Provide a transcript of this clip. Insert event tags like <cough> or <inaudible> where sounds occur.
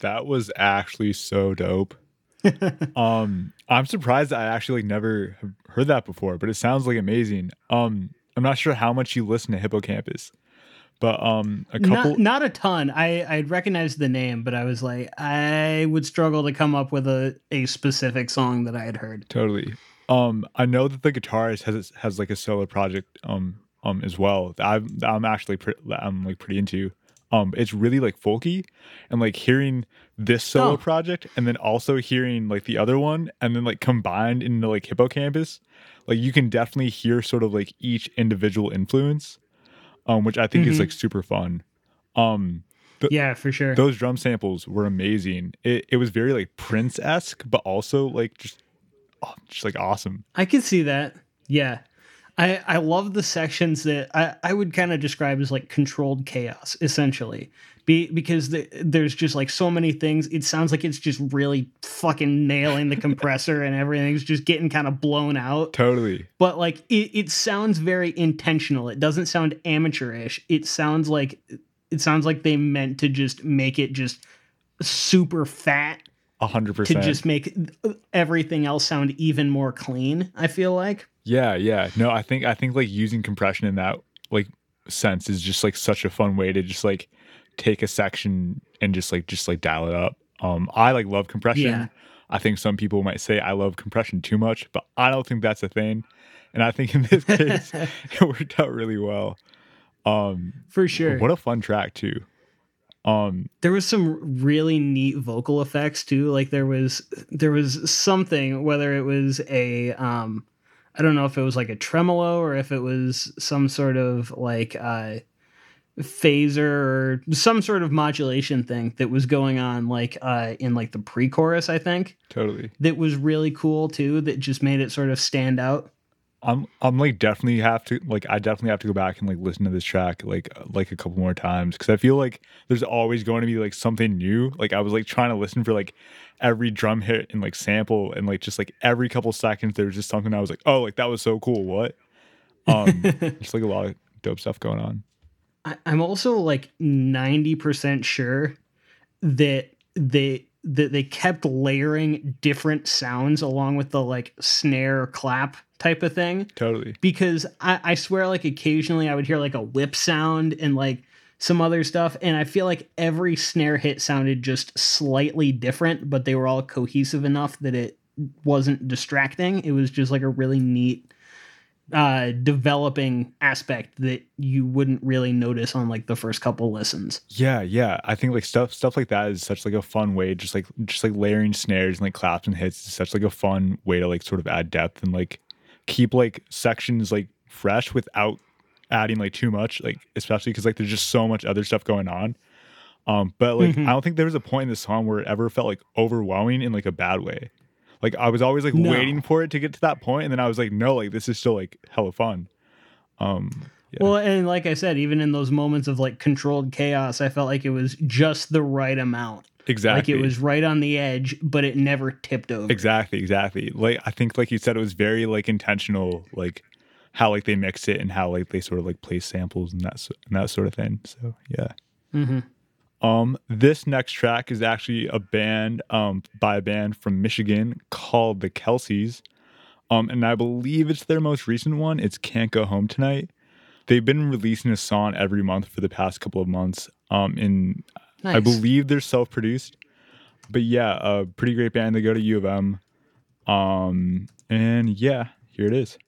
That was actually so dope. <laughs> um, I'm surprised I actually like never heard that before, but it sounds like amazing. Um, I'm not sure how much you listen to Hippo Campus, but um, a couple, not, not a ton. I I recognized the name, but I was like, I would struggle to come up with a a specific song that I had heard. totally. Um, I know that the guitarist has has like a solo project um um as well. I'm I'm actually pre- I'm like pretty into. Um, it's really like folky, and like hearing this solo Oh. project, and then also hearing like the other one, and then like combined into like Hippo Campus, like you can definitely hear sort of like each individual influence, um, which I think is Mhm. like super fun. Um, Th- Yeah, for sure. those drum samples were amazing. It it was very like Prince esque, but also like just oh, just like awesome. I can see that. Yeah. I, I love the sections that I, I would kind of describe as like controlled chaos, essentially. Be, because the, there's just like so many things. It sounds like it's just really fucking nailing the compressor and everything's just getting kind of blown out. Totally. But like it, it sounds very intentional. It doesn't sound amateurish. It sounds like it sounds like they meant to just make it just super fat A hundred to just make everything else sound even more clean. I feel like. Yeah, yeah. No, I think I think like using compression in that like sense is just like such a fun way to just like take a section and just like just like dial it up. Um I like love compression. Yeah. I think some people might say I love compression too much, but I don't think that's a thing. And I think in this case <laughs> it worked out really well. Um For sure. what a fun track too. Um there was some really neat vocal effects too. Like there was there was something whether it was a um I don't know if it was like a tremolo or if it was some sort of like uh phaser or some sort of modulation thing that was going on like uh in like the pre-chorus I think totally. that was really cool too that just made it sort of stand out. I'm I'm like definitely have to like I definitely have to go back and like listen to this track like uh, like a couple more times because I feel like there's always going to be like something new. Like I was like trying to listen for like every drum hit and like sample and like just like every couple seconds there was just something I was like oh like that was so cool what um <laughs> just like a lot of dope stuff going on. I, I'm also like 90% sure that they that they kept layering different sounds along with the like snare clap type of thing Totally. because I, I swear like occasionally I would hear like a whip sound and like some other stuff and I feel like every snare hit sounded just slightly different but they were all cohesive enough that it wasn't distracting it was just like a really neat uh developing aspect that you wouldn't really notice on like the first couple listens Yeah, yeah. I think like stuff stuff like that is such like a fun way, just like just like layering snares and like claps and hits is such like a fun way to like sort of add depth and like keep like sections like fresh without adding like too much, like especially because like there's just so much other stuff going on. Um, but like Mhm. I don't think there was a point in the song where it ever felt like overwhelming in like a bad way. Like I was always like No. waiting for it to get to that point, and then I was like, no, like this is still like hella fun. Um, yeah. well and like i said even in those moments of like controlled chaos i felt like it was just the right amount exactly. like it was right on the edge but it never tipped over Exactly, exactly. Like I think like you said it was very like intentional like how like they mix it and how like they sort of like place samples and that and that sort of thing. So, yeah. hmm Um this next track is actually a band um by a band from Michigan called The Kelseys. Um and I believe it's their most recent one. It's Can't Go Home Tonight. They've been releasing a song every month for the past couple of months. Um in I believe they're self-produced. But yeah, a pretty great band. They go to U of M. Um, and yeah, here it is.